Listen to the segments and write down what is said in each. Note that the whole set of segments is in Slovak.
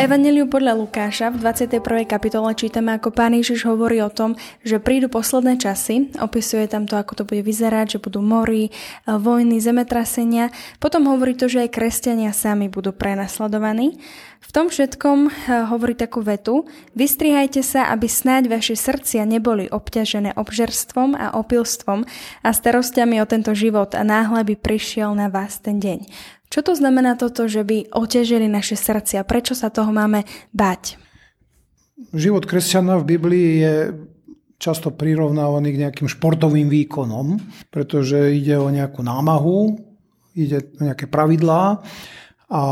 Evangeliu podľa Lukáša v 21. kapitole čítame, ako pán Ježiš hovorí o tom, že prídu posledné časy, opisuje tam to, ako to bude vyzerať, že budú mory, vojny, zemetrasenia. Potom hovorí to, že aj kresťania sami budú prenasledovaní. V tom všetkom eh, hovorí takú vetu, vystrihajte sa, aby snáď vaše srdcia neboli obťažené obžerstvom a opilstvom a starostiami o tento život a náhle by prišiel na vás ten deň. Čo to znamená toto, že by otežili naše srdcia? Prečo sa toho máme bať? Život kresťana v Biblii je často prirovnávaný k nejakým športovým výkonom, pretože ide o nejakú námahu, ide o nejaké pravidlá a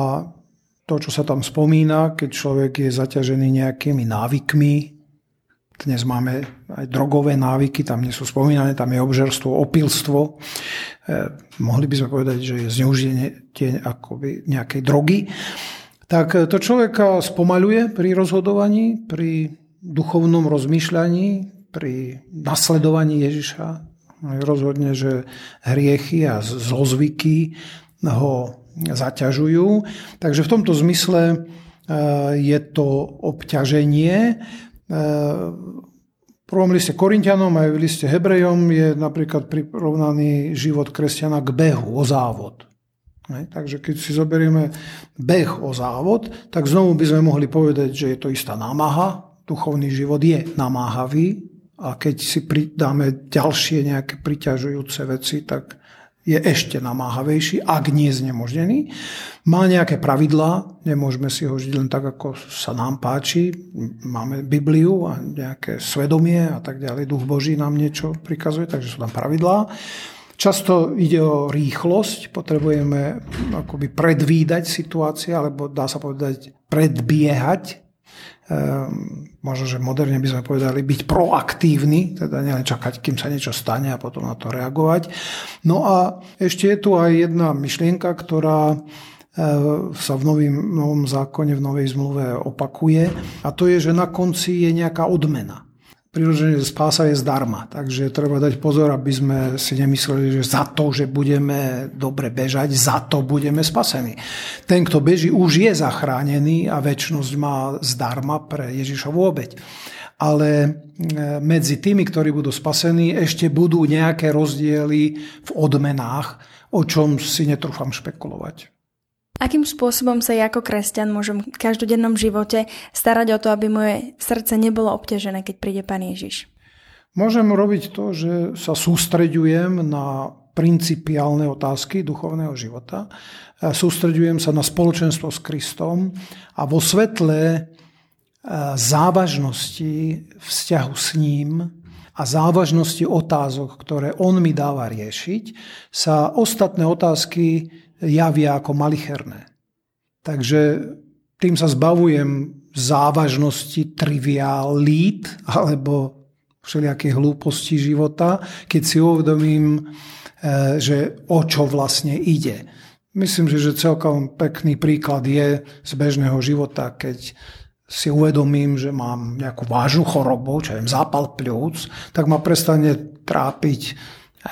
to, čo sa tam spomína, keď človek je zaťažený nejakými návykmi, dnes máme aj drogové návyky, tam nie sú spomínané, tam je obžerstvo, opilstvo. Eh, mohli by sme povedať, že je zneuženie akoby nejakej drogy. Tak eh, to človeka spomaluje pri rozhodovaní, pri duchovnom rozmýšľaní, pri nasledovaní Ježiša. Rozhodne, že hriechy a zlozvyky ho zaťažujú. Takže v tomto zmysle eh, je to obťaženie, v prvom liste Korintianom aj v liste Hebrejom je napríklad prirovnaný život kresťana k behu, o závod. Takže keď si zoberieme beh o závod, tak znovu by sme mohli povedať, že je to istá námaha. Duchovný život je namáhavý a keď si pridáme ďalšie nejaké priťažujúce veci, tak je ešte namáhavejší, ak nie znemožnený. Má nejaké pravidlá, nemôžeme si ho žiť len tak, ako sa nám páči. Máme Bibliu a nejaké svedomie a tak ďalej. Duch Boží nám niečo prikazuje, takže sú tam pravidlá. Často ide o rýchlosť, potrebujeme akoby predvídať situácie, alebo dá sa povedať predbiehať možno, že moderne by sme povedali byť proaktívny, teda nielen čakať, kým sa niečo stane a potom na to reagovať. No a ešte je tu aj jedna myšlienka, ktorá ehm, sa v novým, novom zákone, v novej zmluve opakuje a to je, že na konci je nejaká odmena prirodzene spása je zdarma, takže treba dať pozor, aby sme si nemysleli, že za to, že budeme dobre bežať, za to budeme spasení. Ten, kto beží, už je zachránený a väčšnosť má zdarma pre Ježišovu obeď. Ale e, medzi tými, ktorí budú spasení, ešte budú nejaké rozdiely v odmenách, o čom si netrúfam špekulovať. Akým spôsobom sa ja ako kresťan môžem v každodennom živote starať o to, aby moje srdce nebolo obťažené, keď príde Pán Ježiš? Môžem robiť to, že sa sústreďujem na principiálne otázky duchovného života. Sústreďujem sa na spoločenstvo s Kristom a vo svetle e, závažnosti vzťahu s ním a závažnosti otázok, ktoré on mi dáva riešiť, sa ostatné otázky javia ako malicherné. Takže tým sa zbavujem závažnosti triviálít alebo všelijakých hlúpostí života, keď si uvedomím, e, že o čo vlastne ide. Myslím, že celkom pekný príklad je z bežného života, keď si uvedomím, že mám nejakú vážnu chorobu, čo je zápal pľúc, tak ma prestane trápiť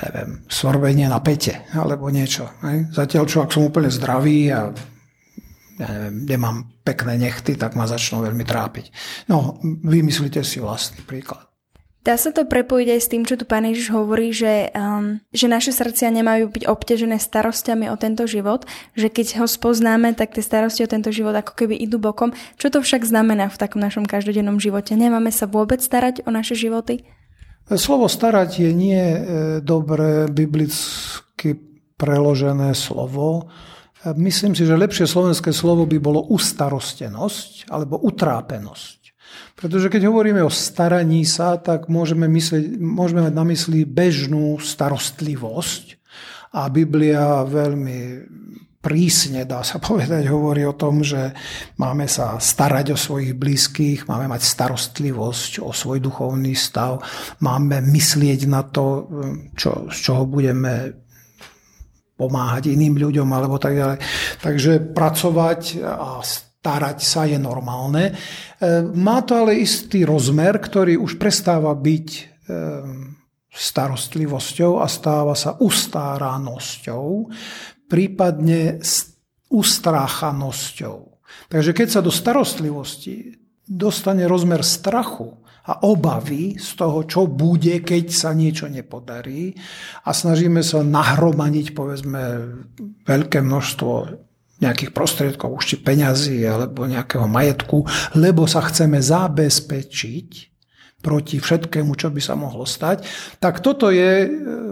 neviem, sorbenie na pete alebo niečo. Ne? Zatiaľ čo, ak som úplne zdravý a ja neviem, nemám pekné nechty, tak ma začnú veľmi trápiť. No, vymyslite si vlastný príklad. Dá sa to prepojiť aj s tým, čo tu Pán Ježiš hovorí, že, um, že naše srdcia nemajú byť obťažené starostiami o tento život, že keď ho spoznáme, tak tie starosti o tento život ako keby idú bokom. Čo to však znamená v takom našom každodennom živote? Nemáme sa vôbec starať o naše životy? Slovo starať je nie e, dobre biblicky preložené slovo. E, myslím si, že lepšie slovenské slovo by bolo ustarostenosť alebo utrápenosť. Pretože keď hovoríme o staraní sa, tak môžeme, mysleť, môžeme mať na mysli bežnú starostlivosť. A Biblia veľmi prísne, dá sa povedať, hovorí o tom, že máme sa starať o svojich blízkych, máme mať starostlivosť o svoj duchovný stav, máme myslieť na to, čo, z čoho budeme pomáhať iným ľuďom alebo tak ďalej. Takže pracovať a starať sa je normálne. E, má to ale istý rozmer, ktorý už prestáva byť e, starostlivosťou a stáva sa ustáranosťou, prípadne ustráchanosťou. Takže keď sa do starostlivosti dostane rozmer strachu a obavy z toho, čo bude, keď sa niečo nepodarí a snažíme sa nahromadiť, povedzme, veľké množstvo nejakých prostriedkov, už či peňazí alebo nejakého majetku, lebo sa chceme zabezpečiť proti všetkému, čo by sa mohlo stať, tak toto je e,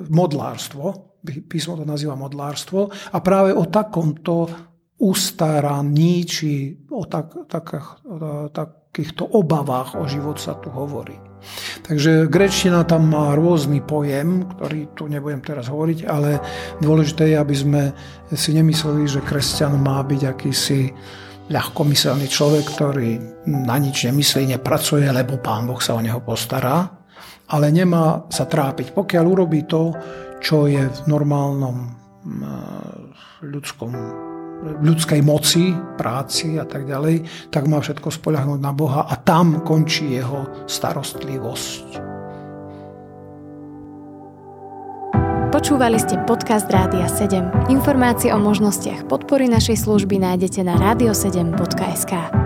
modlárstvo, písmo to nazýva modlárstvo a práve o takomto ustaraní, či o, tak, tak, takýchto obavách o život sa tu hovorí. Takže grečtina tam má rôzny pojem, ktorý tu nebudem teraz hovoriť, ale dôležité je, aby sme si nemysleli, že kresťan má byť akýsi ľahkomyselný človek, ktorý na nič nemyslí, nepracuje, lebo pán Boh sa o neho postará, ale nemá sa trápiť. Pokiaľ urobí to, čo je v normálnom ľudskom ľudskej moci, práci a tak ďalej, tak má všetko spoľahnúť na Boha a tam končí jeho starostlivosť. Počúvali ste podcast Rádia 7. Informácie o možnostiach podpory našej služby nájdete na radio7.sk.